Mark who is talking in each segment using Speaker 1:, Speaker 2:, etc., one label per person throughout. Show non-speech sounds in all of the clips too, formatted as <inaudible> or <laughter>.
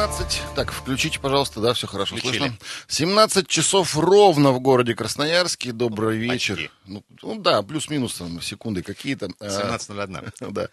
Speaker 1: 17, так, включите, пожалуйста, да, все хорошо
Speaker 2: Включили.
Speaker 1: слышно. 17 часов ровно в городе Красноярске. Добрый вечер.
Speaker 2: Почти.
Speaker 1: Ну, ну да, плюс-минус там секунды какие-то. А,
Speaker 2: 17.01. <laughs>
Speaker 1: Да.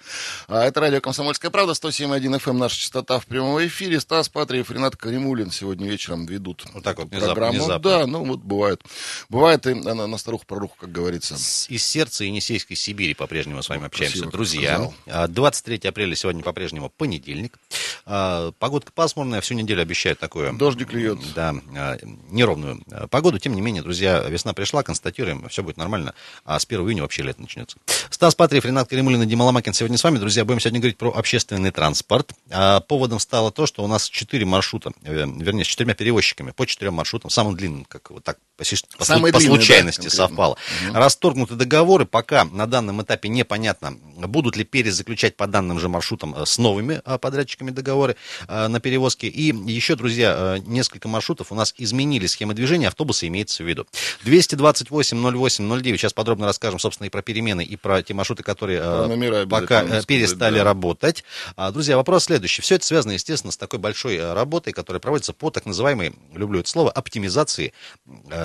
Speaker 1: А, это радио «Комсомольская правда», 107.1 FM, наша частота в прямом эфире. Стас Патриев, Ренат Каримулин сегодня вечером ведут
Speaker 2: Вот так вот, внезапно,
Speaker 1: программу.
Speaker 2: внезапно.
Speaker 1: Да, ну вот бывает. Бывает и на, на старуху проруху, как говорится.
Speaker 2: Из сердца Енисейской Сибири по-прежнему с вами общаемся.
Speaker 1: красиво
Speaker 2: Друзья,
Speaker 1: сказал.
Speaker 2: а, 23 апреля сегодня по-прежнему понедельник. А, Погодка пасмурная, всю неделю обещают такое...
Speaker 1: Дождик льет.
Speaker 2: Да, а, неровную а, погоду. Тем не менее, друзья, весна пришла, констатируем, все будет нормально. А с 1 июня вообще лето начнется. Стас Патриев, Ренат Каримулин и Дима Ломакин сегодня с вами. Друзья, будем сегодня говорить про общественный транспорт. А поводом стало то, что у нас 4 маршрута, э, вернее, с четырьмя перевозчиками по четырем маршрутам, самым длинным, как вот так по, по,
Speaker 1: Самый
Speaker 2: по
Speaker 1: длинный, да,
Speaker 2: случайности
Speaker 1: конкретно.
Speaker 2: совпало. Расторгнуты договоры, пока на данном этапе непонятно, будут ли перезаключать по данным же маршрутам э, с новыми подрядчиками договоры на перевозки. И еще, друзья, э, несколько маршрутов у нас изменили схемы движения, автобусы имеется в виду. 228 08 09, сейчас подробно расскажем, собственно, и про перемены, и про те маршруты, которые э,
Speaker 1: номера
Speaker 2: пока э, перестали
Speaker 1: да.
Speaker 2: работать. А, Друзья, вопрос следующий. Все это связано, естественно, с такой большой работой, которая проводится по так называемой, люблю это слово, оптимизации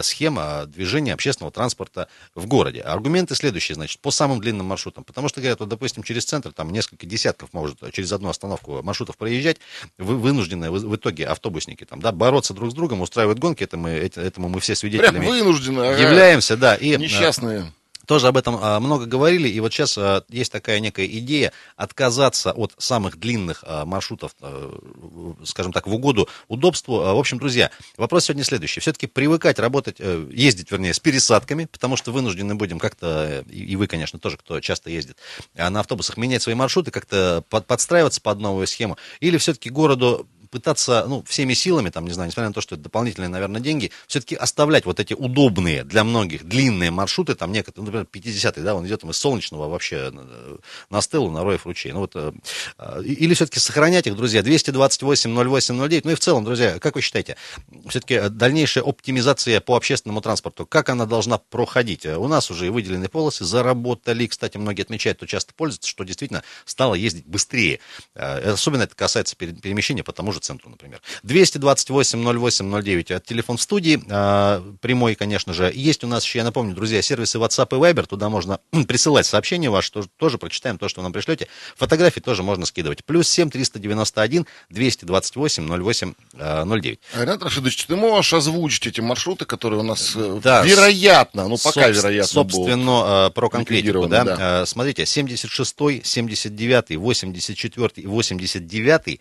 Speaker 2: схем э, движения общественного транспорта в городе. Аргументы следующие, значит, по самым длинным маршрутам. Потому что, говорят, вот, допустим, через центр там несколько десятков может через одну остановку маршрутов проезжать, вы, вынуждены в, в итоге автобусники там, да, бороться друг с другом, устраивать гонки, это мы, это- этому мы все
Speaker 1: Прям
Speaker 2: свидетелями
Speaker 1: вынуждены. ага.
Speaker 2: являемся, да. И, э,
Speaker 1: Несчастные.
Speaker 2: тоже об этом а, много говорили, и вот сейчас а, есть такая некая идея отказаться от самых длинных а, маршрутов, в- скажем так, в угоду удобству. В общем, друзья, вопрос сегодня следующий. Все-таки привыкать работать, э, ездить, вернее, с пересадками, потому что вынуждены будем как-то, э, и вы, конечно, тоже, кто часто ездит, на автобусах менять свои маршруты, как-то под- подстраиваться под новую схему, или все-таки городу пытаться, ну, всеми силами, там, не знаю, несмотря на то, что это дополнительные, наверное, деньги, все-таки оставлять вот эти удобные для многих длинные маршруты, там некоторые, ну, например, 50-й, да, он идет там из Солнечного вообще на, на Стеллу, на Роев ручей. Ну, вот, э, э, или все-таки сохранять их, друзья, 228 08 09, ну и в целом, друзья, как вы считаете, все-таки э, дальнейшая оптимизация по общественному транспорту, как она должна проходить? Э, У нас уже и выделенные полосы заработали, кстати, многие отмечают, кто часто пользуется, что действительно стало ездить быстрее. Э, Особенно это касается пере- перемещения по тому же центру, например. 228 08 09, это телефон в студии, э, прямой, конечно же. Есть у нас еще, я напомню, друзья, сервисы WhatsApp и Viber, туда можно <clears throat> присылать сообщения ваши, тоже, тоже прочитаем то, что вы нам пришлете. Фотографии тоже можно скидывать. Плюс 7 391 228 08 э, 09.
Speaker 1: А, Ренат Рашидович, ты можешь озвучить эти маршруты, которые у нас э,
Speaker 2: Да,
Speaker 1: вероятно, ну пока
Speaker 2: Собс-
Speaker 1: вероятно.
Speaker 2: Собственно, э, про конкретику, да.
Speaker 1: да.
Speaker 2: Э, Смотрите, 76-й, 79-й, 84-й и 89-й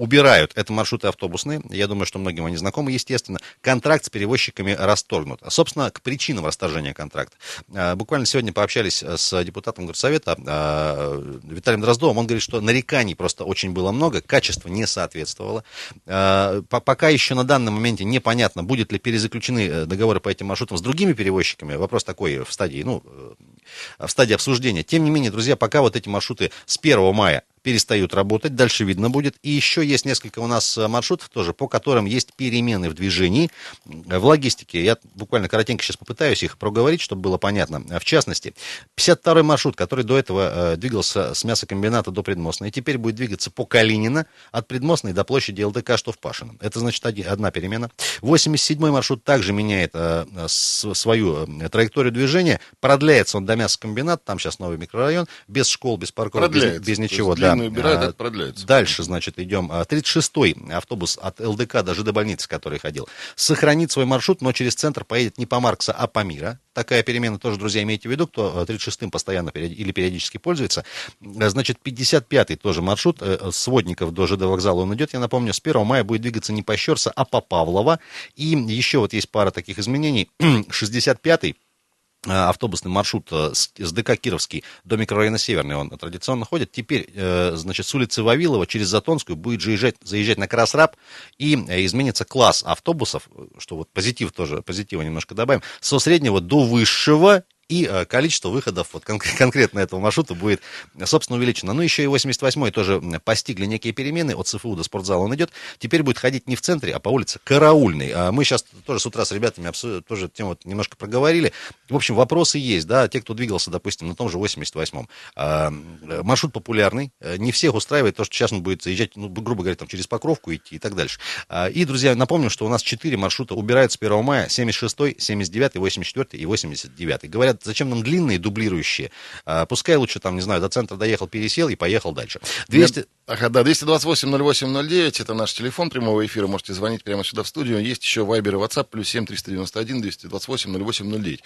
Speaker 2: убирают. Это маршруты автобусные. Я думаю, что многим они знакомы, естественно. Контракт с перевозчиками расторгнут. А, Собственно, к причинам расторжения контракта. Э, Буквально сегодня пообщались э, с депутатом горсовета э, Виталием Дроздовым. Он говорит, что нареканий просто очень было много, качество не соответствовало. По- Пока еще на данном моменте непонятно, будет ли перезаключены э, договоры по этим маршрутам с другими перевозчиками. Вопрос такой в стадии, ну, э, в стадии обсуждения. Тем не менее, друзья, пока вот эти маршруты с 1 мая перестают работать, дальше видно будет. И еще есть несколько у нас э, маршрутов тоже, по которым есть перемены в движении, э, в логистике. Я буквально коротенько сейчас попытаюсь их проговорить, чтобы было понятно. Э, В частности, 52-й маршрут, который до этого двигался с мясокомбината до Предмостной, теперь будет двигаться по Калинина от Предмостной до площади ЛДК, что в Пашино. Это значит одна перемена. 87-й маршрут также меняет свою траекторию движения. Продляется он до мясокомбината, там сейчас новый микрорайон, без школ, без парковок, без, без ничего. да.
Speaker 1: Длинный убирают,
Speaker 2: А,
Speaker 1: это продляется.
Speaker 2: Дальше, значит, идем. А, 36-й автобус от ЛДК до ЖД больницы, который ходил, сохранит свой маршрут, но через центр поедет не по Маркса, а по Мира. Такая перемена тоже, друзья, имейте в виду, кто э, 36-м постоянно период- или периодически пользуется. Э, Значит, 55-й тоже маршрут э, с Водников до ЖД вокзала он идет. Я напомню, с 1 мая будет двигаться не по Щерса, а по Павлова. И еще вот есть пара таких изменений. <clears throat> 65-й э, автобусный маршрут э, с ДК Кировский до микрорайона Северный, он традиционно ходит. Теперь, э, значит, с улицы Вавилова через Затонскую будет заезжать, заезжать на Красраб и э, изменится класс автобусов, э, что вот позитив тоже, позитива немножко добавим, со среднего до высшего и э, количество выходов вот кон- <laughs> конкретно этого маршрута будет, собственно, увеличено. Ну, еще и 88-й тоже постигли некие перемены, от ЦФУ до спортзала он идет, теперь будет ходить не в центре, а по улице Караульной. А мы сейчас тоже с утра с ребятами абсолютно тоже тему вот немножко проговорили. В общем, вопросы есть, да, те, кто двигался, допустим, на том же 88-м. А, маршрут популярный, не всех устраивает то, что сейчас он будет заезжать, ну, грубо говоря, там, через Покровку идти и так дальше. А, и, друзья, напомню, что у нас 4 маршрута убирают с 1 мая, 76-й, 79-й, 84-й и 89-й. Говорят, зачем нам длинные, дублирующие? А, пускай лучше, там, не знаю, до центра доехал, пересел и поехал дальше.
Speaker 1: 200... Ага, да, 228-08-09, это наш телефон прямого эфира, можете звонить прямо сюда в студию. Есть еще Вайбер и WhatsApp, плюс 7 391 228 08 09.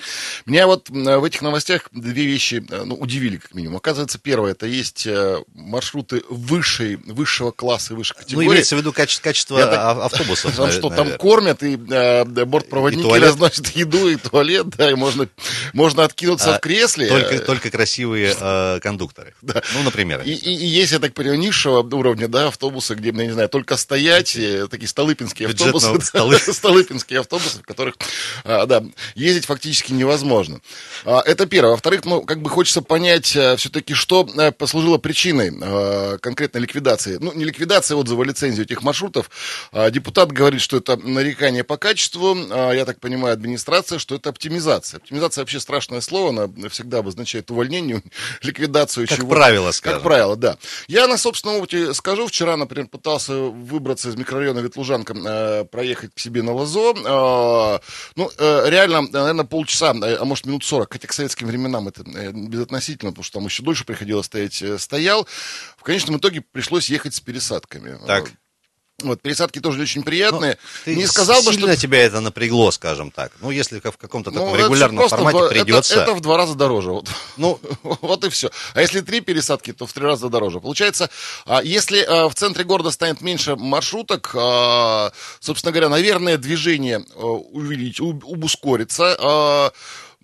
Speaker 1: Меня вот в этих новостях две вещи ну, удивили, как минимум. Оказывается, первое, это есть э, маршруты высшей, высшего класса, высшей категории.
Speaker 2: Ну, имеется в виду качество, качество Я автобусов. <laughs>
Speaker 1: Там что, там кормят, и э, бортпроводники и разносят еду, и туалет, да, и можно, можно откинуться а, в кресле.
Speaker 2: Только, только красивые э, кондукторы. <laughs> Да. Ну, например.
Speaker 1: И, и, и есть, я так понимаю, низшего уровня, да, автобусы, где, я не знаю, только стоять, такие столыпинские автобусы, столы... <laughs> столыпинские автобусы, в которых, а, да, ездить фактически невозможно. А, это первое. Во-вторых, ну, как бы хочется понять а, все-таки, что а, послужило причиной а, конкретной ликвидации. Ну, не ликвидация отзыва лицензии этих маршрутов. А, депутат говорит, что это нарекание по качеству. А, я так понимаю, администрация, что это оптимизация. Оптимизация вообще страшное слово, она всегда обозначает увольнение, <laughs> ликвидацию
Speaker 2: как
Speaker 1: чего.
Speaker 2: Как правило, скажем.
Speaker 1: Как правило, да. Я на собственном опыте скажу, вчера, например, пытался выбраться из микрорайона Ветлужанка, э, проехать к себе на Лозо. Э, ну, э, реально, наверное, полчаса, э, а может минут сорок, хотя к советским временам это э, безотносительно, потому что там еще дольше приходилось стоять, э, стоял. В конечном итоге пришлось ехать с пересадками.
Speaker 2: Так.
Speaker 1: Вот, пересадки тоже очень приятные. Ну, не сказал бы,
Speaker 2: что... тебя это напрягло, скажем так. Ну, если в каком-то таком ну, регулярном формате в... придется...
Speaker 1: Это, это в два раза дороже. Вот. Ну, <laughs> вот и все. А если три пересадки, то в три раза дороже. Получается, а, если а, в центре города станет меньше маршруток, а, собственно говоря, наверное, движение увеличить, ускорится,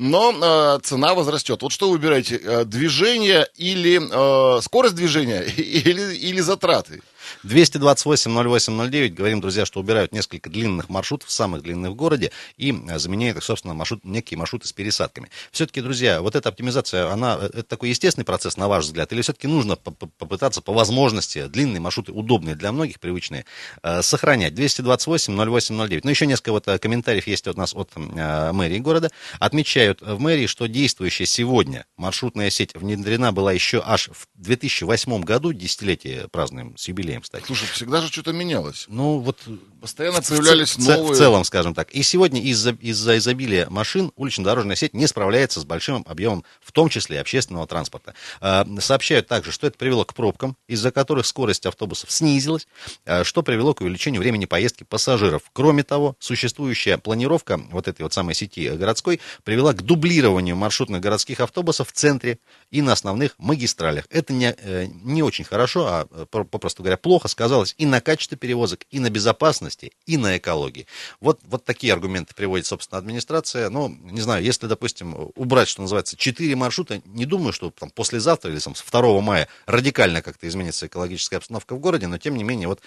Speaker 1: но э, цена возрастет. Вот что вы выбираете, э, движение или э, скорость движения <laughs> или, или затраты?
Speaker 2: 228-08-09. Говорим, друзья, что убирают несколько длинных маршрутов, самых длинных в городе, и э, заменяют их, собственно, маршрут, некие маршруты с пересадками. Все-таки, друзья, вот эта оптимизация, она, э, это такой естественный процесс, на ваш взгляд, или все-таки нужно попытаться по возможности длинные маршруты, удобные для многих, привычные, э, сохранять? 228-08-09. Ну, еще несколько вот комментариев есть от нас от мэрии города. Отмечают в мэрии, что действующая сегодня маршрутная сеть внедрена была еще аж в 2008 году, десятилетие празднуем с юбилеем, кстати.
Speaker 1: Слушай, всегда же что-то менялось.
Speaker 2: Ну, вот
Speaker 1: постоянно появлялись в, новые...
Speaker 2: В целом, скажем так. И сегодня из-за из изобилия машин улично-дорожная сеть не справляется с большим объемом, в том числе и общественного транспорта. А, сообщают также, что это привело к пробкам, из-за которых скорость автобусов снизилась, а, что привело к увеличению времени поездки пассажиров. Кроме того, существующая планировка вот этой вот самой сети городской привела к дублированию маршрутных городских автобусов в центре и на основных магистралях. Это не, э, не очень хорошо, а э, попросту говоря, плохо сказалось и на качестве перевозок, и на безопасности, и на экологии. Вот, вот такие аргументы приводит, собственно, администрация. Но, не знаю, если, допустим, убрать, что называется, четыре маршрута, не думаю, что там послезавтра или там, с 2 мая радикально как-то изменится экологическая обстановка в городе, но, тем не менее, вот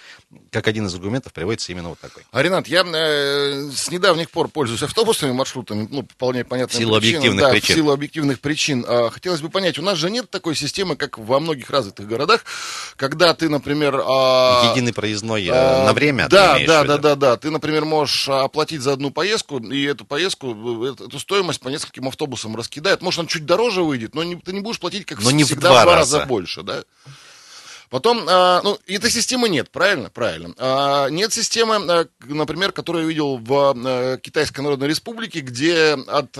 Speaker 2: как один из аргументов приводится именно вот такой.
Speaker 1: А, Ренат, я э, с недавних пор пользуюсь автобусными маршрутами, ну, вполне понятно.
Speaker 2: В силу причинам, объективных да, причин.
Speaker 1: в силу объективных причин. А, хотелось бы понять, у нас же нет такой системы, как во многих развитых городах, когда ты, например,
Speaker 2: Единый проездной а, на время?
Speaker 1: Да, да, да, да, да. Ты, например, можешь оплатить за одну поездку, и эту поездку, эту стоимость по нескольким автобусам раскидают. Может, он чуть дороже выйдет, но не, ты не будешь платить, как но всегда, не в два, в два раза. раза больше, да? Потом, а, ну, этой системы нет, правильно? Правильно. А, нет системы, а, например, которую я видел в а, Китайской Народной Республике, где от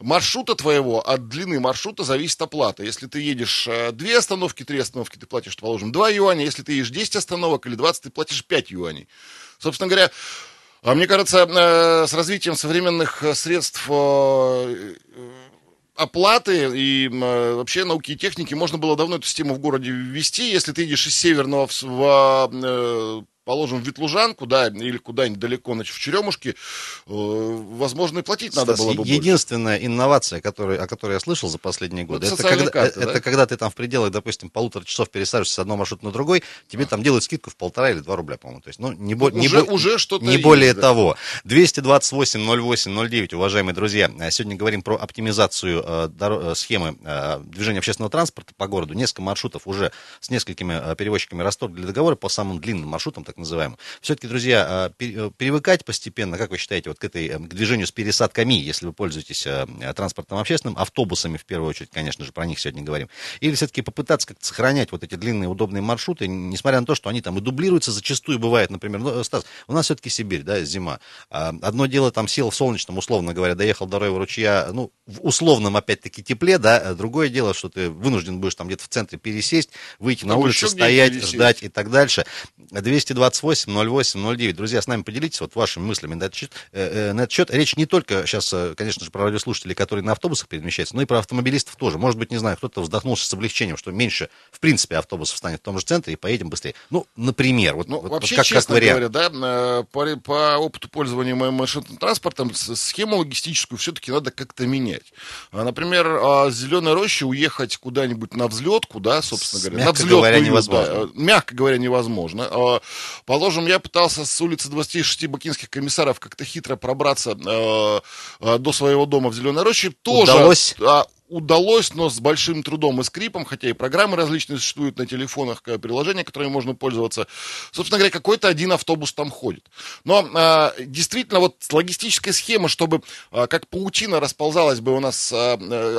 Speaker 1: маршрута твоего, от длины маршрута зависит оплата. Если ты едешь э, две остановки, три остановки, ты платишь, положим, 2 юаня. Если ты едешь 10 остановок или 20, ты платишь 5 юаней. Собственно говоря, а мне кажется, э, с развитием современных э, средств оплаты и вообще науки и техники можно было давно эту систему в городе ввести. Если ты едешь из северного в, в положим, в Ветлужанку, да, или куда-нибудь далеко, значит, в Черемушке, э, возможно, и платить Стас, надо было бы
Speaker 2: Единственная больше. инновация, которой, о которой я слышал за последние годы, это, это, когда, карта, это да? когда ты там в пределах, допустим, полутора часов пересаживаешься с одного маршрута на другой, тебе там делают скидку в полтора или два рубля, по-моему. То есть, ну, не, бо,
Speaker 1: уже, не, уже что-то
Speaker 2: не более да. того. 228 08 09, уважаемые друзья, сегодня говорим про оптимизацию э, дор- э, схемы э, движения общественного транспорта по городу. Несколько маршрутов уже с несколькими э, перевозчиками расторгли договоры по самым длинным маршрутам, так называемым. Все-таки, друзья, э, э, привыкать постепенно, как вы считаете, вот к, этой, к движению с пересадками, если вы пользуетесь транспортом общественным, автобусами в первую очередь, конечно же, про них сегодня говорим, или все-таки попытаться как-то сохранять вот эти длинные удобные маршруты, несмотря на то, что они там и дублируются, зачастую бывает, например, ну, Стас, у нас все-таки Сибирь, да, зима. А, одно дело там сел в солнечном, условно говоря, доехал до Роева ручья, ну, в условном, опять-таки, тепле, да, другое дело, что ты вынужден будешь там где-то в центре пересесть, выйти Чтобы на улицу, стоять, ждать и так дальше. 228 08 09. Друзья, с нами поделитесь вот вашими мыслями на этот счет. Э, э, на этот счет. Речь не только сейчас, э, конечно же, про радиослушателей, которые на автобусах перемещаются, но и про автомобилистов тоже. Может быть, не знаю, кто-то вздохнул с облегчением, что меньше, в принципе, автобусов станет в том же центре, и поедем быстрее. Ну, например, вот,
Speaker 1: ну,
Speaker 2: вот,
Speaker 1: вообще,
Speaker 2: вот как,
Speaker 1: честно
Speaker 2: как вариант.
Speaker 1: говоря, да, по, по опыту пользования моим маршрутным транспортом, схему логистическую все-таки надо как-то менять. А, например, а, с Зеленой рощи уехать куда-нибудь на взлетку, да, собственно говоря,
Speaker 2: мягко
Speaker 1: на взлетку,
Speaker 2: говоря, невозможно.
Speaker 1: Да, мягко говоря, невозможно. Положим, я пытался с улицы 26 бакинских комиссаров как-то хитро пробраться до своего дома в Зеленой роще. Тоже,
Speaker 2: Удалось?
Speaker 1: Удалось, но с большим трудом и скрипом, хотя и программы различные существуют на телефонах, э, приложения, которыми можно пользоваться. Собственно говоря, какой-то один автобус там ходит. Но а, действительно, вот логистическая схема, чтобы а, как паутина расползалась бы у нас, а,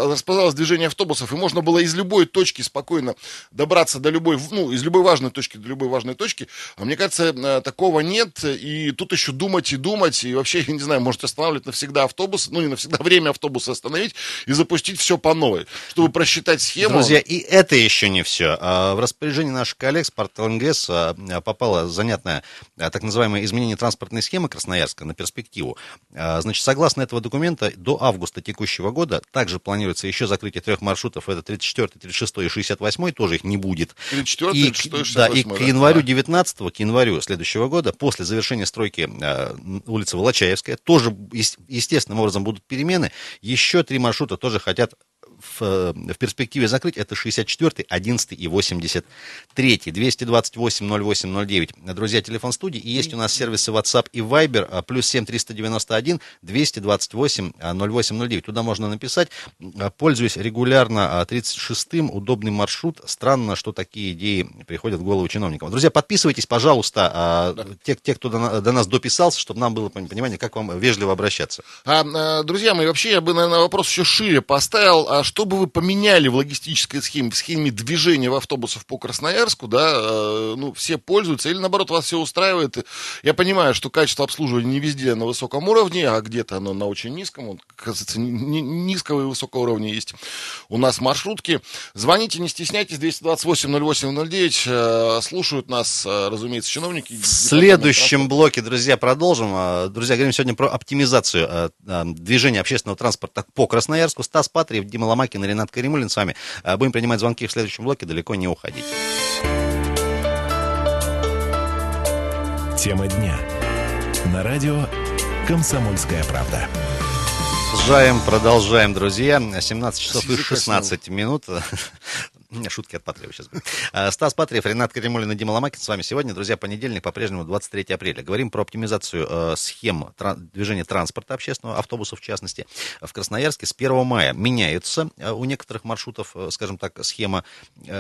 Speaker 1: расползалось движение автобусов, и можно было из любой точки спокойно добраться до любой, ну, из любой важной точки до любой важной точки, а мне кажется, такого нет, и тут еще думать и думать, и вообще, <laughs> я не знаю, может останавливать навсегда автобус, ну, не навсегда время автобуса остановить и запустить все по новой, чтобы просчитать схему.
Speaker 2: Друзья, и это еще не все. А, в распоряжении наших коллег с портала НГС а, попало занятное а, так называемое изменение транспортной схемы Красноярска на перспективу. Значит, согласно этого документа, до августа текущего года также планируется еще закрытие трех маршрутов. Это 34, 36 и 68, тоже их не будет.
Speaker 1: 34, и, 36, 68,
Speaker 2: да, и к январю 19 к январю следующего года, после завершения стройки улицы Волочаевская, тоже естественным образом будут перемены. Еще три маршрута тоже хотят в, в перспективе закрыть, это 64, 11 и 83. 228 08 09. Друзья, телефон студии. И есть у нас сервисы WhatsApp и Viber, а, плюс 7 391 228 08 09. Туда можно написать. А, пользуюсь регулярно 36-м, удобный маршрут. Странно, что такие идеи приходят в голову чиновникам. Друзья, подписывайтесь, пожалуйста, а, да. те, те, кто до, до нас дописался, чтобы нам было понимание, как вам вежливо обращаться.
Speaker 1: А, друзья мои, вообще я бы, наверное, вопрос еще шире поставил. А что бы вы поменяли в логистической схеме, в схеме движения в автобусов по Красноярску, да, э, ну, все пользуются, или наоборот, вас все устраивает. Я понимаю, что качество обслуживания не везде на высоком уровне, а где-то оно на очень низком. Вот, кажется, низкого и высокого уровня есть у нас маршрутки. Звоните, не стесняйтесь, 228-08-09. Э, слушают нас, э, разумеется, чиновники.
Speaker 2: В следующем блоке, друзья, продолжим. Друзья, говорим сегодня про оптимизацию движения общественного транспорта по Красноярску. Стас Патриев, Дима Ломакин Ломакин и Ренат Каримулин с вами. А, будем принимать звонки в следующем блоке, далеко не уходить.
Speaker 3: Тема дня. На радио «Комсомольская правда».
Speaker 2: Продолжаем, продолжаем, друзья. 17 часов и 16 минут. <laughs> Шутки от Патриева сейчас. А, Стас Патриев, Ренат Каримулин и Дима Ломакин с вами сегодня. Друзья, понедельник, по-прежнему 23 апреля. Говорим про оптимизацию э, схем движения транспорта общественного, автобусов в частности. В Красноярске с 1 мая меняются э, у некоторых маршрутов, э, скажем так, схема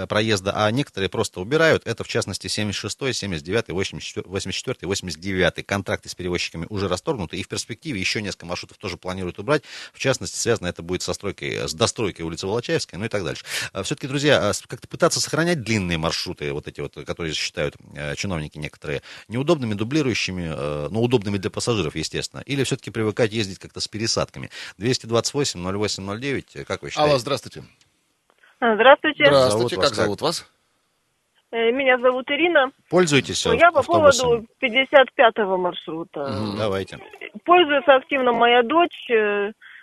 Speaker 2: проезда, а некоторые просто убирают. Это, в частности, 76, 79, 84, 84 89. Контракты с перевозчиками уже расторгнуты, и в перспективе еще несколько маршрутов тоже планируют убрать. В частности, связано это будет со стройкой, с достройкой улицы Волочаевской, ну и так дальше. Все-таки, друзья, а как-то пытаться сохранять длинные маршруты, вот эти вот, которые считают э, чиновники некоторые, неудобными, дублирующими, э, но удобными для пассажиров, естественно, или все-таки привыкать ездить как-то с пересадками. 228 08 09, как вы считаете?
Speaker 1: Алло, здравствуйте.
Speaker 4: Здравствуйте.
Speaker 1: Здравствуйте, зовут как, как зовут вас?
Speaker 4: Э, меня зовут Ирина.
Speaker 2: Пользуйтесь
Speaker 4: Я по поводу 55-го маршрута.
Speaker 2: Угу, давайте.
Speaker 4: Пользуется активно моя дочь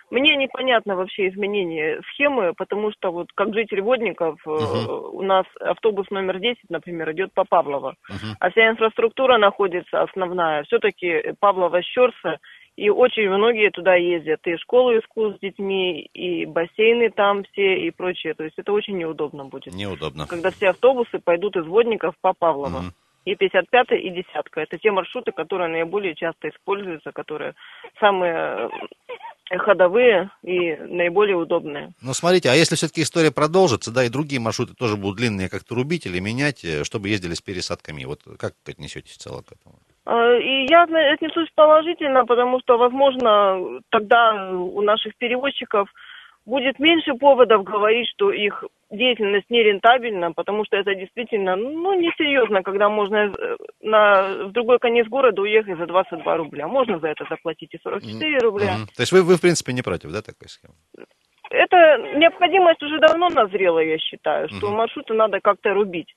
Speaker 4: Мне непонятно вообще изменение схемы, потому что вот как житель Водников угу. у нас автобус номер 10, например, идет по Павлово, угу. а вся инфраструктура находится основная, все-таки Павлово-Щерса, и очень многие туда ездят, и школу искусств с детьми, и бассейны там все, и прочее. То есть это очень неудобно будет.
Speaker 2: Неудобно.
Speaker 4: Когда все автобусы пойдут из Водников по Павлово. Угу. И 55 и десятка. Это те маршруты, которые наиболее часто используются, которые самые э, ходовые и наиболее удобные.
Speaker 2: Ну, смотрите, а если все-таки история продолжится, да, и другие маршруты тоже будут длинные, как-то рубить или менять, э, чтобы ездили с пересадками, вот как отнесетесь в целом к этому?
Speaker 4: А, и я отнесусь положительно, потому что, возможно, тогда у наших перевозчиков будет меньше поводов говорить, что их деятельность нерентабельна, потому что это действительно, ну, несерьезно, когда можно э, на, в другой конец города уехать за 22 рубля. Можно за это заплатить и 44 рубля.
Speaker 2: Mm-hmm. То есть вы, вы, в принципе, не против, да, такой схемы?
Speaker 4: Это необходимость уже давно назрела, я считаю, что mm-hmm. маршруты надо как-то рубить.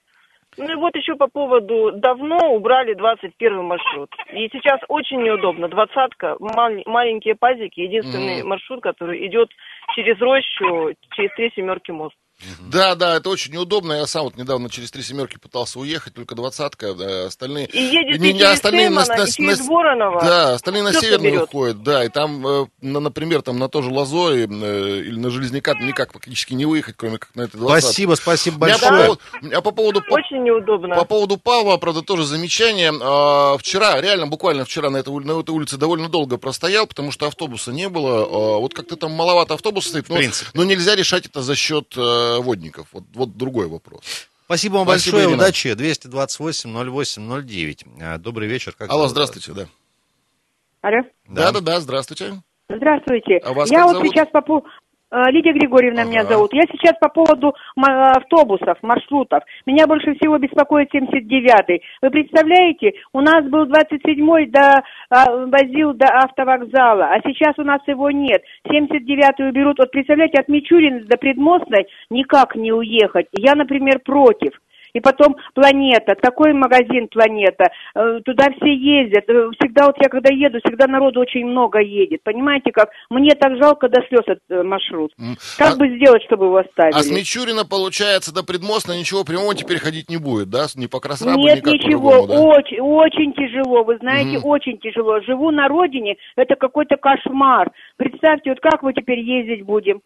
Speaker 4: Ну и вот еще по поводу, давно убрали 21 маршрут. И сейчас очень неудобно. Двадцатка, мал- маленькие пазики, единственный mm. маршрут, который идет через рощу, через три семерки мост.
Speaker 1: Да, да, это очень неудобно. Я сам вот недавно через три семерки пытался уехать, только двадцатка, да, остальные...
Speaker 4: И едете не, через остальные Сеймана, на, на, и через Воронова.
Speaker 1: Да, остальные на северный уходят, да, и там, э, на, например, там на то же Лозой э, или на Железняка никак практически не выехать, кроме как на этой
Speaker 2: двадцатке. Спасибо, спасибо большое.
Speaker 1: А по поводу...
Speaker 4: Очень неудобно.
Speaker 1: По поводу Павла, правда, тоже замечание. А, вчера, реально, буквально вчера на этой, на этой улице довольно долго простоял, потому что автобуса не было. А, вот как-то там маловато автобусов стоит, но, но нельзя решать это за счет э, водников. Вот, вот другой вопрос.
Speaker 2: Спасибо вам Спасибо, большое, Ирина. удачи. 228-08-09. Э, добрый вечер.
Speaker 1: Как Алло, здравствуйте, да.
Speaker 5: Алло.
Speaker 1: Да-да-да, здравствуйте.
Speaker 5: Здравствуйте. А вас Я вот зовут? сейчас по, Лидия Григорьевна ага. меня зовут. Я сейчас по поводу автобусов, маршрутов. Меня больше всего беспокоит 79-й. Вы представляете, у нас был 27-й, до, а, возил до автовокзала, а сейчас у нас его нет. 79-й уберут. Вот представляете, от Мичурина до Предмостной никак не уехать. Я, например, против. И потом «Планета», такой магазин «Планета», э, туда все ездят. Э, всегда вот я когда еду, всегда народу очень много едет. Понимаете, как? Мне так жалко до слез этот э, маршрут. Как а, бы сделать, чтобы его оставили?
Speaker 1: А с Мичурина, получается, до Предмостна ничего прямого теперь ходить не будет, да? Не по Красрабу,
Speaker 5: Нет, ничего. Да? Очень, очень тяжело. Вы знаете, угу. очень тяжело. Живу на родине, это какой-то кошмар. Представьте, вот как мы теперь ездить будем?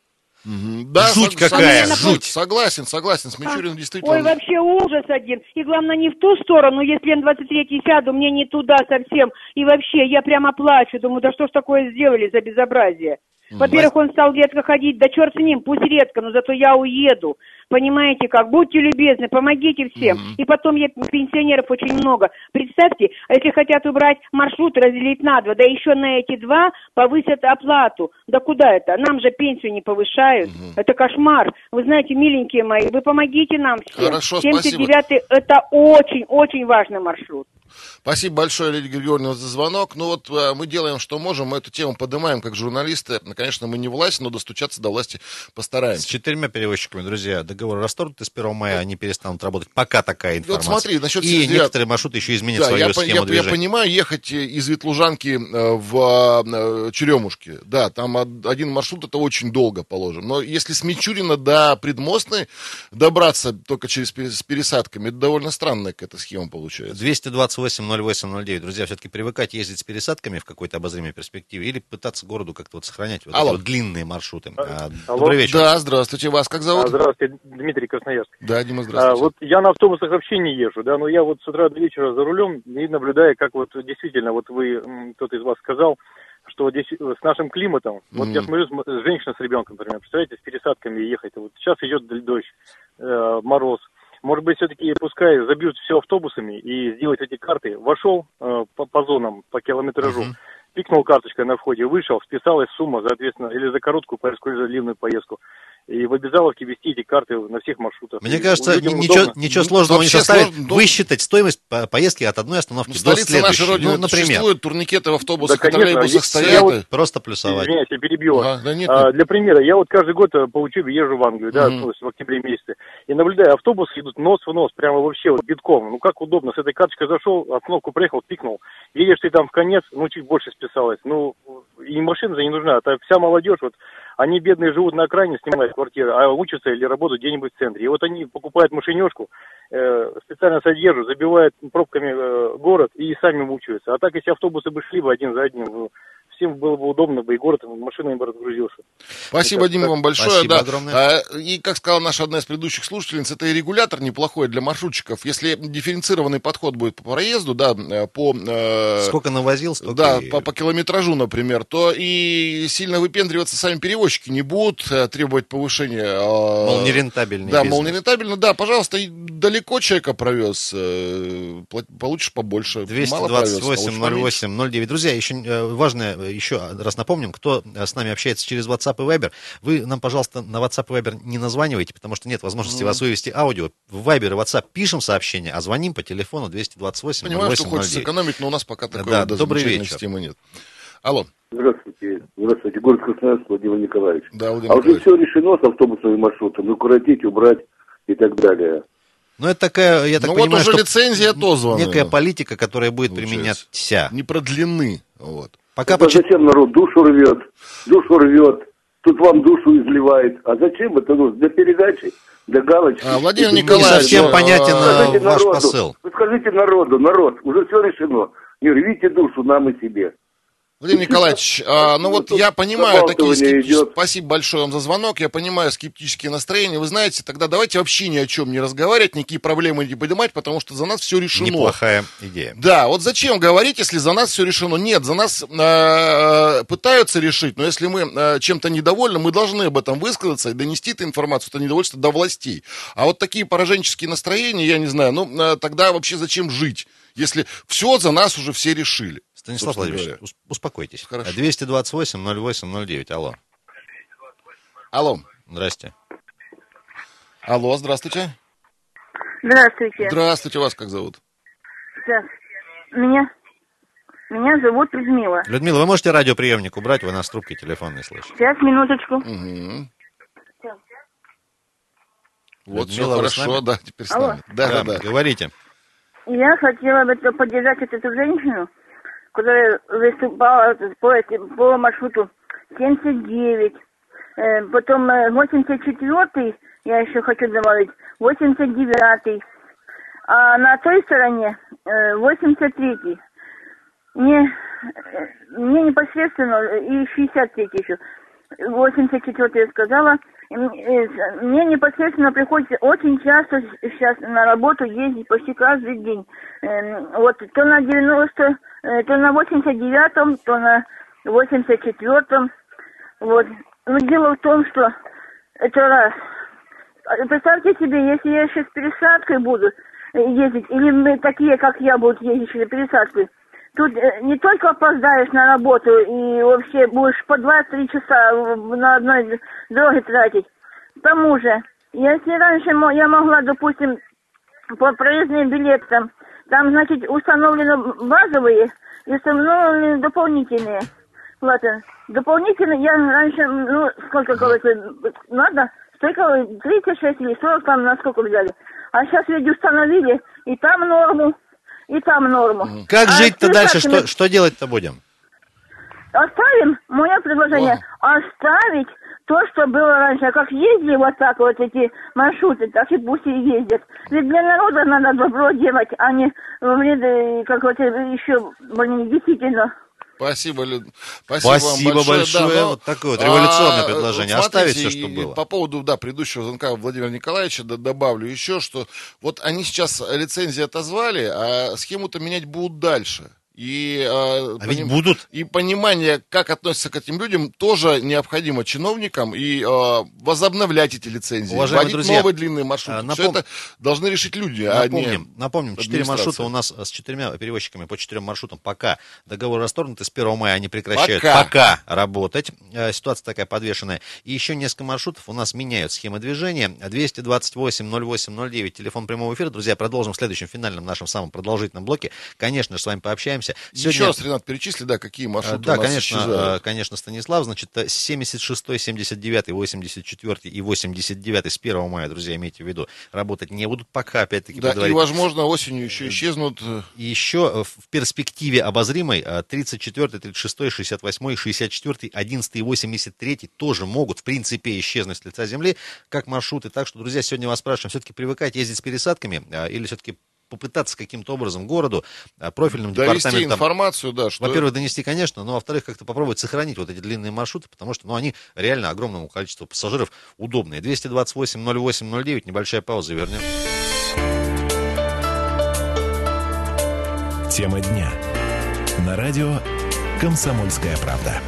Speaker 2: Да, жуть какая,
Speaker 1: согласен, жуть. Согласен, согласен, с Мичуриным действительно.
Speaker 5: Ой, вообще ужас один. И главное, не в ту сторону, если я на 23 сяду, мне не туда совсем. И вообще, я прямо плачу, думаю, да что ж такое сделали за безобразие. Во-первых, он стал редко ходить, да черт с ним, пусть редко, но зато я уеду. Понимаете как? Будьте любезны, помогите всем. Mm-hmm. И потом я, пенсионеров очень много. Представьте, если хотят убрать маршрут, разделить на два, да еще на эти два повысят оплату. Да куда это? Нам же пенсию не повышают. Mm-hmm. Это кошмар. Вы знаете, миленькие мои, вы помогите нам всем.
Speaker 1: Хорошо, 79
Speaker 5: спасибо. это очень-очень важный маршрут.
Speaker 1: Спасибо большое, Лидия Григорьевна, за звонок. Ну вот э, мы делаем, что можем, мы эту тему поднимаем как журналисты. Конечно, мы не власть, но достучаться до власти постараемся.
Speaker 2: С четырьмя перевозчиками, друзья, договор расторгнут, и с 1 мая они перестанут работать. Пока такая информация.
Speaker 1: Вот смотри, насчет
Speaker 2: И некоторые маршруты еще изменят да, свою
Speaker 1: я,
Speaker 2: схему
Speaker 1: я,
Speaker 2: движения.
Speaker 1: Я понимаю, ехать из Ветлужанки э, в э, Черемушки, да, там один маршрут, это очень долго, положим. Но если с Мичурина до Предмостной добраться только через с пересадками, это довольно странная какая-то схема получается.
Speaker 2: 228 08 09. Друзья, все-таки привыкать ездить с пересадками в какой-то обозримой перспективе или пытаться городу как-то вот сохранять вот Алло. эти вот длинные маршруты. А,
Speaker 1: Алло. Добрый вечер. Да, здравствуйте. Вас как зовут? А,
Speaker 6: здравствуйте, Дмитрий Красноярск.
Speaker 1: Да, Дима, здравствуйте.
Speaker 6: А, вот я на автобусах вообще не езжу, да, но я вот с утра до вечера за рулем и наблюдаю, как вот действительно, вот вы, кто-то из вас сказал, что здесь с нашим климатом, mm-hmm. вот я смотрю, женщина с ребенком, например, представляете, с пересадками ехать, вот сейчас идет дождь, э, мороз, может быть, все-таки пускай забьют все автобусами и сделать эти карты. Вошел э, по, по зонам, по километражу, uh-huh. Пикнул карточкой на входе, вышел, списалась сумма, соответственно, или за короткую поездку, или за длинную поездку. И в обязаловке вести эти карты на всех маршрутах.
Speaker 2: Мне кажется, ничего, ничего сложного не составит сложно, высчитать стоимость поездки от одной остановки ну, до следующей.
Speaker 1: нашей Родины ну, например. существуют турникеты в автобусах, да, троллейбусах стоят. Вот,
Speaker 2: просто плюсовать.
Speaker 6: Извиняюсь, я перебил. Ага, да нет, а, для примера, я вот каждый год э, по учебе езжу в Англию, да, mm-hmm. в октябре месяце, и наблюдаю, автобусы идут нос в нос, прямо вообще вот битком. Ну как удобно, с этой карточкой зашел, остановку приехал, пикнул. Едешь ты там в конец, ну чуть больше списалось. Ну, и машина за не нужна. Это вся молодежь, вот они бедные живут на окраине, снимают квартиры, а учатся или работают где-нибудь в центре. И вот они покупают машинешку, э, специально содержат, забивают пробками э, город и сами мучаются. А так, если автобусы бы шли бы один за одним, ну, всем было бы удобно бы, и город машинами бы разгрузился.
Speaker 1: Спасибо, это, Дима, вам большое. Спасибо да. огромное. А, и, как сказала наша одна из предыдущих слушательниц, это и регулятор неплохой для маршрутчиков. Если дифференцированный подход будет по проезду, да, э, по...
Speaker 2: Э, Сколько навозил, столько
Speaker 1: Да, и... по, по километражу, например, то и сильно выпендриваться сами перевозчики не будут, э, требовать повышения... Э,
Speaker 2: мол, нерентабельный
Speaker 1: Да, бизнес. мол, нерентабельно, да, пожалуйста, далеко человека провез, э, получишь побольше.
Speaker 2: 228 08 09. Друзья, еще важное еще раз напомним, кто с нами общается через WhatsApp и Viber, вы нам, пожалуйста, на WhatsApp и Viber не названивайте, потому что нет возможности mm. вас вывести аудио. В Viber и WhatsApp пишем сообщение, а звоним по телефону 228
Speaker 1: Понимаю, 08 что хочется экономить, но у нас пока такой да,
Speaker 2: добрый вечер.
Speaker 1: системы нет. Алло.
Speaker 7: Здравствуйте. Здравствуйте. Город Красноярск, Владимир Николаевич.
Speaker 1: Да, Владимир
Speaker 7: а уже все решено с автобусными маршрутами, укоротить, убрать и так далее.
Speaker 2: Ну, это такая, я так ну,
Speaker 1: понимаю,
Speaker 2: вот уже
Speaker 1: лицензия отозвана.
Speaker 2: Некая политика, которая будет применяться.
Speaker 1: Не продлены. Вот.
Speaker 7: Пока это почти... зачем народ душу рвет, душу рвет, тут вам душу изливает. А зачем это нужно? Для передачи, для галочки.
Speaker 1: А, Владимир Николаевич,
Speaker 2: совсем понятен а, ваш народу, посыл.
Speaker 7: Вы скажите народу, народ, уже все решено. Не рвите душу нам и себе.
Speaker 1: Владимир Николаевич, <laughs> а, ну вот я понимаю такие скептические... Спасибо большое вам за звонок. Я понимаю скептические настроения. Вы знаете, тогда давайте вообще ни о чем не разговаривать, никакие проблемы не поднимать, потому что за нас все решено.
Speaker 2: Неплохая идея.
Speaker 1: Да, вот зачем говорить, если за нас все решено? Нет, за нас э, пытаются решить, но если мы э, чем-то недовольны, мы должны об этом высказаться и донести эту информацию, это недовольство до властей. А вот такие пораженческие настроения, я не знаю, ну э, тогда вообще зачем жить, если все за нас уже все решили?
Speaker 2: Станислав Владимирович, говоря. успокойтесь. Хорошо. 228 08 09, алло.
Speaker 1: Алло.
Speaker 2: Здрасте.
Speaker 1: Алло, здравствуйте.
Speaker 8: Здравствуйте.
Speaker 1: Здравствуйте, вас как зовут?
Speaker 8: Так, меня, меня зовут Людмила.
Speaker 2: Людмила, вы можете радиоприемник убрать, вы нас трубки телефонной слышите.
Speaker 8: Сейчас, минуточку. Угу.
Speaker 1: Вот Людмила, все хорошо, да, теперь с
Speaker 2: Алло. нами. Да, да, да, да. Говорите.
Speaker 8: Я хотела бы поддержать эту женщину, которая выступала по, по маршруту 79, э, потом 84 э, я еще хочу добавить, 89 а на той стороне 83 э, мне, мне непосредственно и 63 еще. 84 я сказала. Мне непосредственно приходится очень часто сейчас на работу ездить почти каждый день. Эм, вот то на 90 Э, то на 89-м, то на 84-м. Вот. Но дело в том, что это раз. А представьте себе, если я сейчас пересадкой буду ездить, или мы такие, как я, будут ездить с пересадкой, тут э, не только опоздаешь на работу и вообще будешь по 2-3 часа на одной дороге тратить. К тому же, если раньше я могла, допустим, по проездным билетам там, значит, установлены базовые и установлены дополнительные платы. Дополнительные я раньше, ну, сколько, говорится, надо, столько, 36 или 40 там, насколько взяли. А сейчас ведь установили и там норму, и там норму.
Speaker 2: Как а жить-то дальше? Что, что делать-то будем?
Speaker 8: Оставим, мое предложение, О. оставить то, что было раньше. А как ездили вот так вот эти маршруты, так и пусть и ездят. Ведь для народа надо добро делать, а не вреды, как вот еще, блин, действительно.
Speaker 1: Спасибо, Люд.
Speaker 2: Спасибо, Спасибо вам большое. большое. Да, но, вот такое вот революционное а, предложение. Смотрите, Оставить все, что было.
Speaker 1: По поводу да, предыдущего звонка Владимира Николаевича да, добавлю еще, что вот они сейчас лицензии отозвали, а схему-то менять будут дальше. И,
Speaker 2: э, а поним... ведь будут.
Speaker 1: И понимание, как относятся к этим людям, тоже необходимо чиновникам. И э, возобновлять эти лицензии,
Speaker 2: Уважаемые вводить друзья,
Speaker 1: новые длинные маршруты. Напом... Все это должны решить люди,
Speaker 2: напомним, а не Напомним, четыре маршрута у нас с четырьмя перевозчиками по четырем маршрутам пока договор расторгнуты. С 1 мая они прекращают пока, пока работать. Э, ситуация такая подвешенная. И еще несколько маршрутов у нас меняют схемы движения. 228 08 09, телефон прямого эфира. Друзья, продолжим в следующем финальном нашем самом продолжительном блоке. Конечно же, с вами пообщаемся возвращаемся.
Speaker 1: Сегодня... Еще раз, Ренат, перечисли, да, какие маршруты
Speaker 2: Да,
Speaker 1: у нас
Speaker 2: конечно,
Speaker 1: исчезают.
Speaker 2: конечно, Станислав, значит, 76, 79, 84 и 89 с 1 мая, друзья, имейте в виду, работать не будут пока, опять-таки,
Speaker 1: Да, и, возможно, осенью еще исчезнут.
Speaker 2: И еще в перспективе обозримой 34, 36, 68, 64, 11 и 83 тоже могут, в принципе, исчезнуть с лица земли, как маршруты. Так что, друзья, сегодня вас спрашиваем, все-таки привыкать ездить с пересадками а, или все-таки попытаться каким-то образом городу, а, профильным
Speaker 1: Довести
Speaker 2: департаментам...
Speaker 1: информацию, да.
Speaker 2: Что... Во-первых, донести, конечно, но во-вторых, как-то попробовать сохранить вот эти длинные маршруты, потому что, ну, они реально огромному количеству пассажиров удобные. 228 08 09, небольшая пауза, вернем.
Speaker 3: Тема дня. На радио «Комсомольская правда».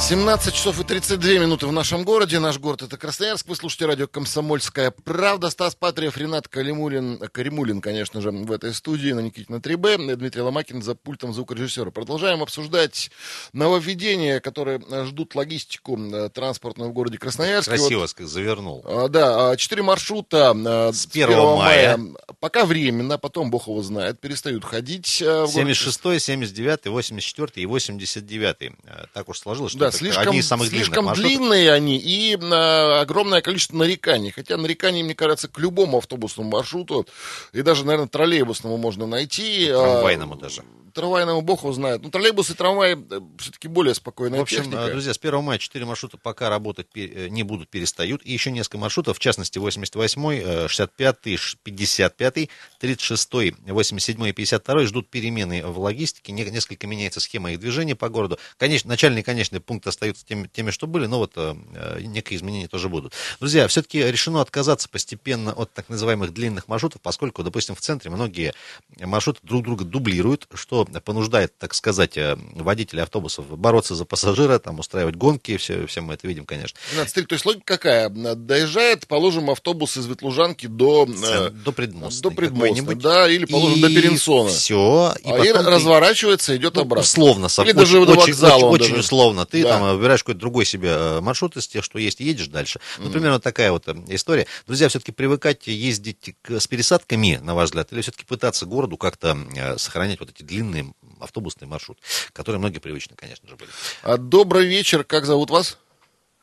Speaker 1: 17 часов и 32 минуты в нашем городе. Наш город это Красноярск. Вы слушаете радио «Комсомольская правда». Стас Патриев, Ренат Калимулин, Каримулин, конечно же, в этой студии на Никитина 3Б. Дмитрий Ломакин за пультом звукорежиссера. Продолжаем обсуждать нововведения, которые ждут логистику э, транспортную в городе Красноярск.
Speaker 2: Красиво вот, завернул.
Speaker 1: А, да, а, четыре маршрута
Speaker 2: э, с 1, 1 мая. мая.
Speaker 1: Пока временно, потом бог его знает, перестают ходить.
Speaker 2: 76, 79, 84 и 89. Так уж сложилось, что
Speaker 1: да, слишком, одни из самых слишком длинные они и а, огромное количество нареканий. Хотя нареканий, мне кажется, к любому автобусному маршруту и даже, наверное, троллейбусному можно найти.
Speaker 2: Трамвайному а, даже
Speaker 1: трамвайному бог его знает. Ну, троллейбус и трамвай э, все-таки более спокойная
Speaker 2: В общем,
Speaker 1: техника.
Speaker 2: друзья, с 1 мая 4 маршрута пока работать э, не будут, перестают. И еще несколько маршрутов, в частности, 88, 65, 55, 36, 87 и 52 ждут перемены в логистике. Несколько меняется схема их движения по городу. Конечно, начальные и конечные пункты остаются теми, теми, что были, но вот э, некие изменения тоже будут. Друзья, все-таки решено отказаться постепенно от так называемых длинных маршрутов, поскольку, допустим, в центре многие маршруты друг друга дублируют, что понуждает, так сказать, э, водителей автобусов бороться за пассажира, там, устраивать гонки, все, все мы это видим, конечно.
Speaker 1: Смотри, то есть логика какая? Доезжает, положим, автобус из Ветлужанки до...
Speaker 2: Э, до Предмоста.
Speaker 1: До Предмоста, да, или, положим, и до Перенсона.
Speaker 2: Все.
Speaker 1: И, а и разворачивается, идет ну, обратно.
Speaker 2: Условно.
Speaker 1: Или очень, даже до вокзала.
Speaker 2: Очень, очень условно. Ты да. там выбираешь какой-то другой себе э, маршрут из тех, что есть, и едешь дальше. Например, вот такая вот история. Друзья, все-таки привыкать ездить с пересадками, на ваш взгляд, или все-таки пытаться городу как-то сохранять вот эти длинные длинный автобусный маршрут, которые многие привычны, конечно же, были.
Speaker 1: А, добрый вечер, как зовут вас?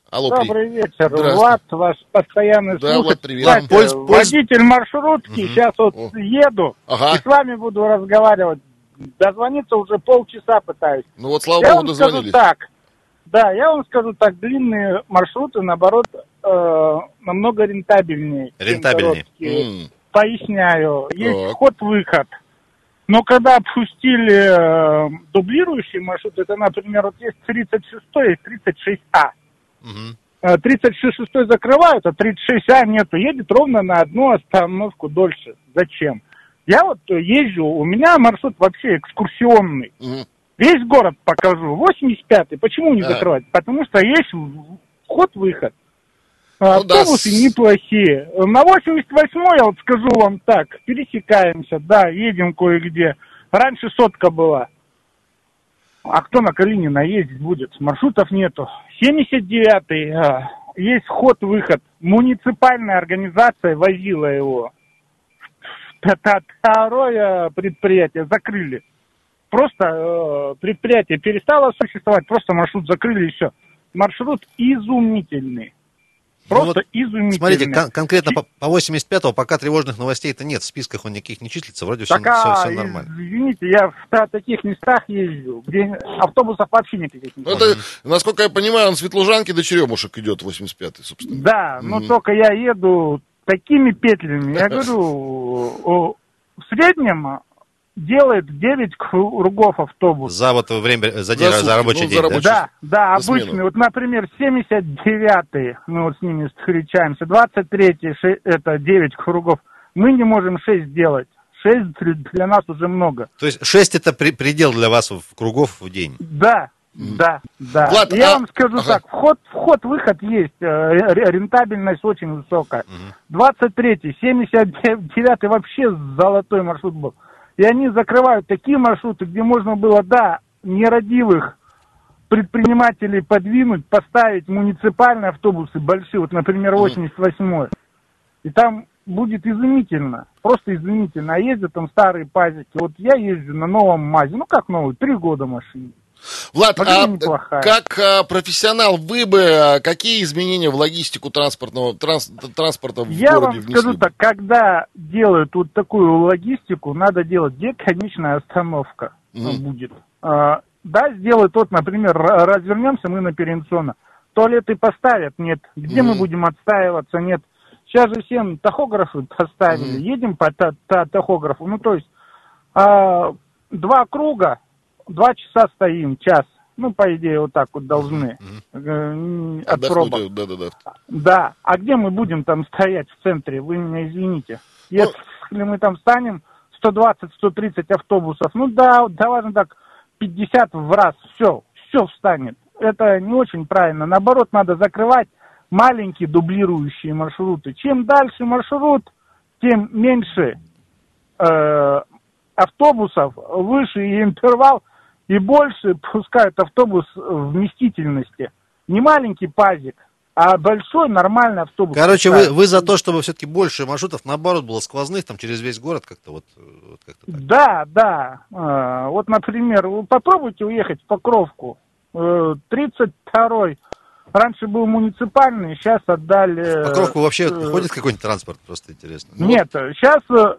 Speaker 9: Алло, Добрый при... вечер, Влад, ваш постоянный
Speaker 1: да, слушатель. Влад, привет.
Speaker 9: Кстати, польз, польз... Водитель маршрутки, угу. сейчас вот О. еду ага. и с вами буду разговаривать. Дозвониться уже полчаса пытаюсь.
Speaker 1: Ну вот, слава я богу, дозвонились.
Speaker 9: так, да, я вам скажу так, длинные маршруты, наоборот, э, намного рентабельнее.
Speaker 2: Рентабельнее.
Speaker 9: Mm. Поясняю, есть ход-выход. Но когда опустили э, дублирующий маршрут, это, например, вот есть 36 и 36А. Угу. 36 закрывают, а 36А нету. Едет ровно на одну остановку дольше. Зачем? Я вот езжу, у меня маршрут вообще экскурсионный. Угу. Весь город покажу. 85-й. Почему не а. закрывать? Потому что есть вход-выход. Ну, Автобусы да. неплохие. На 88 я вот скажу вам так, пересекаемся, да, едем кое-где. Раньше сотка была. А кто на Калинина ездить будет? Маршрутов нету. 79-й, а, есть вход-выход. Муниципальная организация возила его. Второе предприятие закрыли. Просто э, предприятие перестало существовать, просто маршрут закрыли и все. Маршрут изумительный. Просто ну, вот, изумительный.
Speaker 2: Смотрите, кон- конкретно по, по 85-го пока тревожных новостей-то нет, в списках он никаких не числится, вроде
Speaker 9: так, все, а, все, все нормально. Извините, я в таких местах езжу, где автобусов вообще никаких
Speaker 1: нет. Ну, это, насколько я понимаю, он с Ветлужанки до Черемушек идет, 85-й, собственно.
Speaker 9: Да, mm-hmm. но только я еду такими петлями. Я говорю, в среднем делает 9 кругов автобус.
Speaker 2: За вот время, за, день, за, за рабочий ну, день, за рабочий,
Speaker 9: да? Да, да обычный. Вот, например, 79-й, мы вот с ними встречаемся, 23-й, это 9 кругов. Мы не можем 6 сделать. 6 для нас уже много.
Speaker 2: То есть 6 это при, предел для вас в кругов в день?
Speaker 9: Да, да, да. Влад, Я а... вам скажу ага. так, вход, вход-выход есть, э, рентабельность очень высокая. Угу. 23-й, 79-й вообще золотой маршрут был. И они закрывают такие маршруты, где можно было, да, нерадивых предпринимателей подвинуть, поставить муниципальные автобусы большие, вот, например, 88-й. И там будет изумительно, просто изумительно. А ездят там старые пазики. Вот я езжу на новом МАЗе, ну как новый, три года машине.
Speaker 1: Влад, а как а, профессионал вы бы а, какие изменения в логистику транспортного транс, транспорта в
Speaker 9: Я
Speaker 1: городе
Speaker 9: вам скажу так, когда делают вот такую логистику, надо делать, где конечная остановка mm. будет. А, да, сделают вот, например, развернемся мы на Перенсона. Туалеты поставят, нет. Где mm. мы будем отстаиваться, нет. Сейчас же всем тахографы <laughs> поставили. Mm. Едем по та та тахографу. Ну, то есть а, два круга, два часа стоим, час. Ну, по идее, вот так вот должны. Mm. От пробок. Да, да, да. Да. А где мы будем там стоять в центре? Вы меня извините. Если ну... мы там станем, 120-130 автобусов, ну да, давай так, 50 в раз, все, все встанет. Это не очень правильно. Наоборот, надо закрывать маленькие дублирующие маршруты. Чем дальше маршрут, тем меньше э, автобусов, выше интервал, и больше пускают автобус вместительности. Не маленький пазик, а большой нормальный автобус.
Speaker 2: Короче, вы, вы за то, чтобы все-таки больше маршрутов, наоборот, было сквозных, там через весь город как-то вот, вот
Speaker 9: как-то так. Да, да. Э, вот, например, вы попробуйте уехать в Покровку. 32-й э, Раньше был муниципальный, сейчас отдали...
Speaker 2: Покровку вообще э, ходит какой-нибудь транспорт, просто интересно?
Speaker 9: Ну, Нет, сейчас э,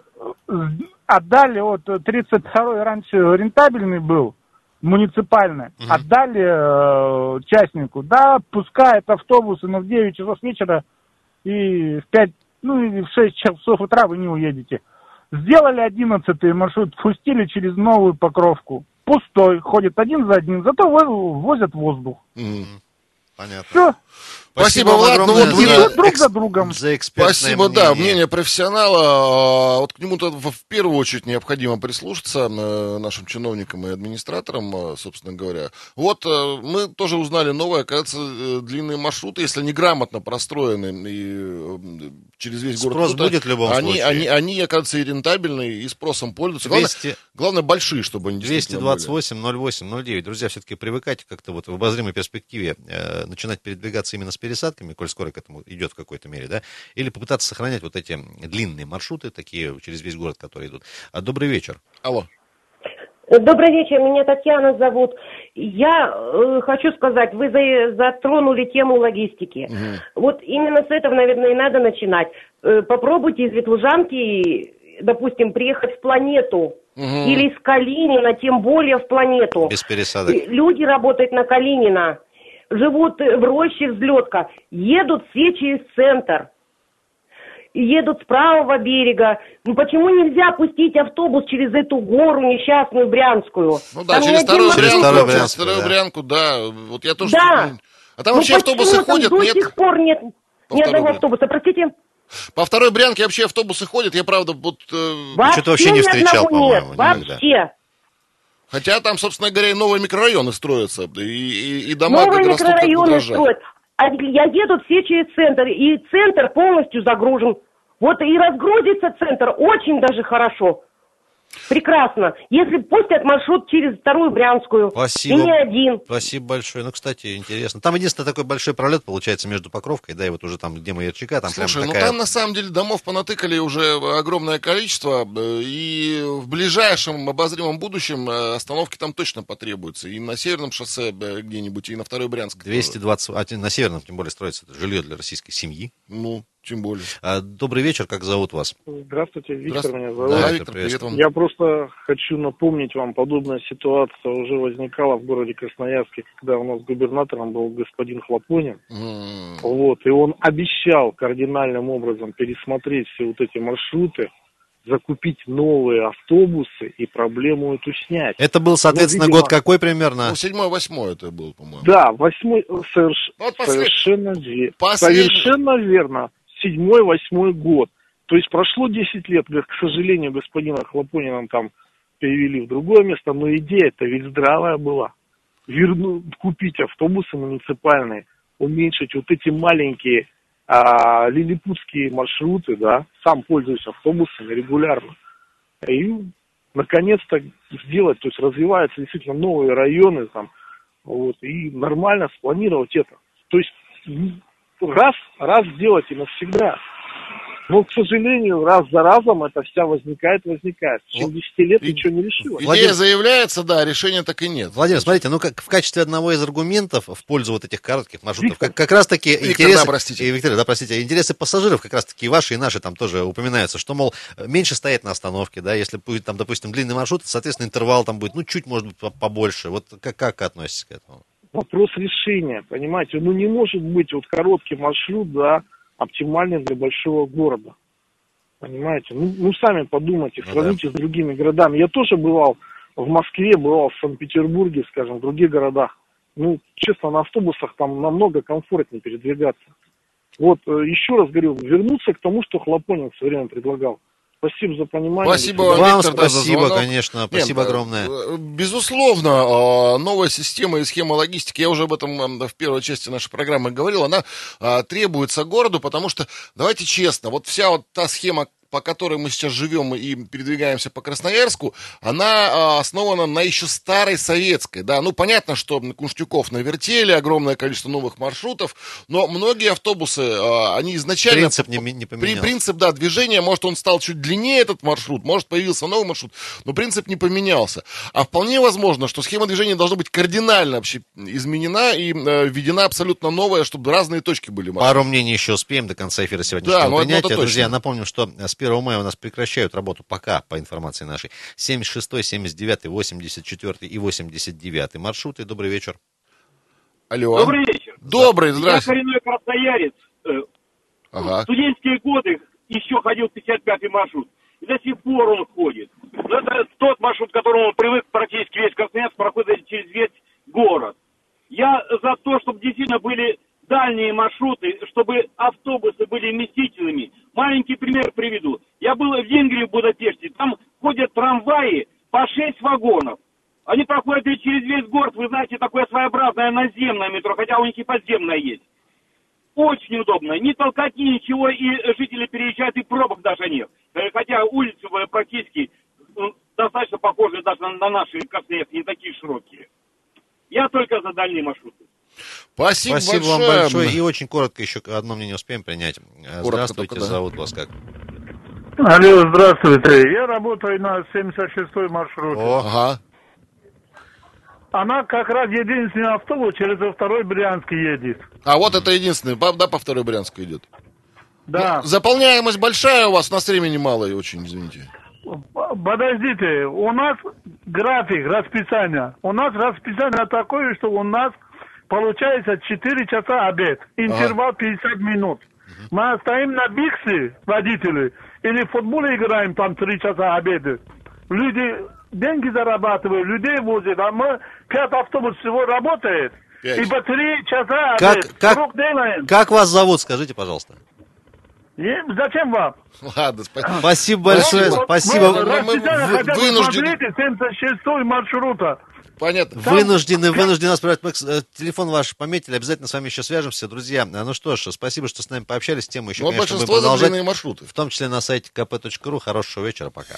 Speaker 9: отдали, вот 32-й раньше рентабельный был, муниципальный, угу. отдали э, частнику. Да, пускает автобусы, но в 9 часов вечера и в 5, ну и в 6 часов утра вы не уедете. Сделали 11 маршрут, пустили через новую покровку. Пустой, ходит один за одним, зато возят воздух.
Speaker 2: Угу. Понятно.
Speaker 9: Все.
Speaker 1: Спасибо, Влад. Ну, вот
Speaker 9: мне... друг за другом.
Speaker 1: За Спасибо, мнение. да, мнение профессионала. А, вот к нему-то в первую очередь необходимо прислушаться э, нашим чиновникам и администраторам, э, собственно говоря. Вот э, мы тоже узнали новое, оказывается, длинные маршруты, если они грамотно простроены и через весь
Speaker 2: Спрос
Speaker 1: город.
Speaker 2: Спрос будет в любом
Speaker 1: они,
Speaker 2: случае.
Speaker 1: Они, они, оказывается, и рентабельные, и спросом пользуются.
Speaker 2: 200...
Speaker 1: Главное, главное, большие, чтобы они
Speaker 2: 228, 08, 09. Друзья, все-таки привыкайте как-то вот в обозримой перспективе э, начинать передвигаться именно с пересадками, коль скоро к этому идет в какой-то мере, да, или попытаться сохранять вот эти длинные маршруты, такие через весь город, которые идут. А, добрый вечер.
Speaker 1: Алло.
Speaker 10: Добрый вечер, меня Татьяна зовут. Я э, хочу сказать, вы за, затронули тему логистики. Угу. Вот именно с этого, наверное, и надо начинать. Э, попробуйте из Ветлужанки, допустим, приехать в планету. Угу. Или из Калинина, тем более в планету.
Speaker 2: Без пересадок.
Speaker 10: Люди работают на Калинина живут в роще взлетка, едут все через центр. Едут с правого берега. Ну почему нельзя пустить автобус через эту гору несчастную Брянскую?
Speaker 1: Ну да, там через вторую, через вторую Брянку, через вторую Брянку, да. Вот я тоже...
Speaker 10: Да.
Speaker 1: А там ну, вообще автобусы ходят,
Speaker 10: до нет? до сих пор нет По ни одного автобуса, простите?
Speaker 1: По второй Брянке вообще автобусы ходят, я правда вот...
Speaker 10: Э... Вообще Что-то вообще не встречал, по-моему. Вообще.
Speaker 1: Хотя там, собственно говоря, и новые микрорайоны строятся, и, и, и дома
Speaker 10: Новые микрорайоны строят. А я еду все через центр, и центр полностью загружен. Вот и разгрузится центр очень даже хорошо. Прекрасно. Если пустят маршрут через вторую Брянскую.
Speaker 2: Спасибо.
Speaker 10: И не один.
Speaker 2: Спасибо большое. Ну, кстати, интересно. Там единственное такой большой пролет получается между Покровкой, да, и вот уже там, где Маярчика, там
Speaker 1: Слушай, ну
Speaker 2: такая...
Speaker 1: там на самом деле домов понатыкали уже огромное количество, э, и в ближайшем обозримом будущем э, остановки там точно потребуются. И на Северном шоссе э, где-нибудь, и на второй Брянск.
Speaker 2: 220, а на Северном тем более строится жилье для российской семьи.
Speaker 1: Ну, тем более.
Speaker 2: А, добрый вечер, как зовут вас?
Speaker 11: Здравствуйте, Виктор Здравствуйте. меня зовут.
Speaker 1: Да, Виктор, привет вам.
Speaker 11: Я просто хочу напомнить вам, подобная ситуация уже возникала в городе Красноярске, когда у нас губернатором был господин Хлопонин. Mm. Вот, и он обещал кардинальным образом пересмотреть все вот эти маршруты, закупить новые автобусы и проблему эту снять.
Speaker 2: Это был, соответственно, ну, видимо, год какой примерно?
Speaker 1: Ну, седьмой-восьмой это был, по-моему.
Speaker 11: Да, восьмой, соверш... вот послед... совершенно, послед... совершенно верно седьмой-восьмой год. То есть прошло 10 лет, к сожалению, господина Хлопонина там перевели в другое место, но идея-то ведь здравая была. Верну, купить автобусы муниципальные, уменьшить вот эти маленькие а, лилипутские маршруты, да, сам пользуюсь автобусами регулярно. И наконец-то сделать, то есть развиваются действительно новые районы там, вот, и нормально спланировать это. То есть раз, раз сделать и навсегда. Но, к сожалению, раз за разом это вся возникает, возникает. В течение 10 лет и, ничего не решилось.
Speaker 1: Идея Владимир, заявляется, да, решения так и нет.
Speaker 2: Владимир, смотрите, ну как в качестве одного из аргументов в пользу вот этих коротких маршрутов, как, как раз таки интересы... Да, простите. Виктор, да, простите, интересы пассажиров как раз таки ваши и наши там тоже упоминаются, что, мол, меньше стоять на остановке, да, если будет там, допустим, длинный маршрут, соответственно, интервал там будет, ну, чуть, может быть, побольше. Вот как, как относитесь к этому?
Speaker 11: Вопрос решения, понимаете, ну не может быть вот короткий маршрут, да, оптимальный для большого города. Понимаете? Ну, ну сами подумайте, ну, сравните да. с другими городами. Я тоже бывал в Москве, бывал в Санкт-Петербурге, скажем, в других городах. Ну, честно, на автобусах там намного комфортнее передвигаться. Вот, э, еще раз говорю, вернуться к тому, что Хлопонин все время предлагал. Спасибо за понимание.
Speaker 1: Спасибо вам,
Speaker 2: Виктор, спасибо, да, конечно, спасибо Нет, огромное. Э,
Speaker 1: безусловно, а, новая система и схема логистики, я уже об этом в первой части нашей программы говорил, она требуется городу, потому что, давайте честно, вот вся вот та схема, по которой мы сейчас живем и передвигаемся по Красноярску, она а, основана на еще старой советской, да, ну, понятно, что Кунштюков навертели, огромное количество новых маршрутов, но многие автобусы, а, они изначально...
Speaker 2: Принцип не, не поменялся.
Speaker 1: Принцип, да, движения, может, он стал чуть длиннее, этот маршрут, может, появился новый маршрут, но принцип не поменялся. А вполне возможно, что схема движения должна быть кардинально вообще изменена и э, введена абсолютно новая, чтобы разные точки были.
Speaker 2: Маршруты. Пару мнений еще успеем до конца эфира сегодняшнего да, ну, принятия. Друзья, напомним, что с 1 мая у нас прекращают работу пока, по информации нашей, 76, 79, 84 и 89 маршруты. Добрый вечер.
Speaker 1: Алло.
Speaker 12: Добрый вечер.
Speaker 1: Добрый, здравствуйте.
Speaker 12: Я коренной красноярец. Э, ага. В студенческие годы еще ходил 55-й маршрут. И до сих пор он ходит. Но это тот маршрут, к которому привык практически весь Красноярск, проходит через весь город. Я за то, чтобы действительно были дальние маршруты, чтобы автобусы были вместительными. Маленький пример приведу. Я был в Венгрии, в Будапеште. Там ходят трамваи по 6 вагонов. Они проходят через весь город, вы знаете, такое своеобразное наземное метро, хотя у них и подземное есть. Очень удобно. Ни толкотни, ничего, и жители переезжают, и пробок даже нет. Э, хотя улицы практически ну, достаточно похожи даже на, на наши Красноярск, не такие широкие. Я только за дальние маршруты.
Speaker 2: Спасибо, Спасибо большое. вам большое. И очень коротко еще одно мнение успеем принять. Коротко Здравствуйте, только, да. зовут вас как?
Speaker 9: Алло, здравствуйте. Я работаю на 76-й маршруте.
Speaker 1: Ага.
Speaker 9: Она как раз единственный автобус через второй Брянск едет.
Speaker 1: А вот это единственный, да, по второй Брянск идет?
Speaker 9: Да.
Speaker 1: Ну, заполняемость большая у вас, у нас времени мало и очень, извините.
Speaker 9: Подождите, у нас график, расписание. У нас расписание такое, что у нас получается 4 часа обед, интервал ага. 50 минут. Мы стоим на биксе, водители, или в футбол играем, там 3 часа обеда. Люди деньги зарабатывают, людей возят, а мы 5 автобусов всего работает. 5. И по 3 часа
Speaker 2: как, обед. Как, делаем. как вас зовут, скажите, пожалуйста?
Speaker 9: И зачем вам?
Speaker 1: Ладно, спасибо.
Speaker 2: Спасибо большое, спасибо.
Speaker 9: Мы, мы, мы, мы вынуждены... 76 маршрута.
Speaker 1: Понятно.
Speaker 2: Вынуждены, вынуждены нас э, телефон ваш пометили, обязательно с вами еще свяжемся, друзья. А, ну что ж, спасибо, что с нами пообщались. Тему еще, ну, конечно, будем продолжать.
Speaker 1: маршруты.
Speaker 2: В том числе на сайте kp.ru. Хорошего вечера, пока.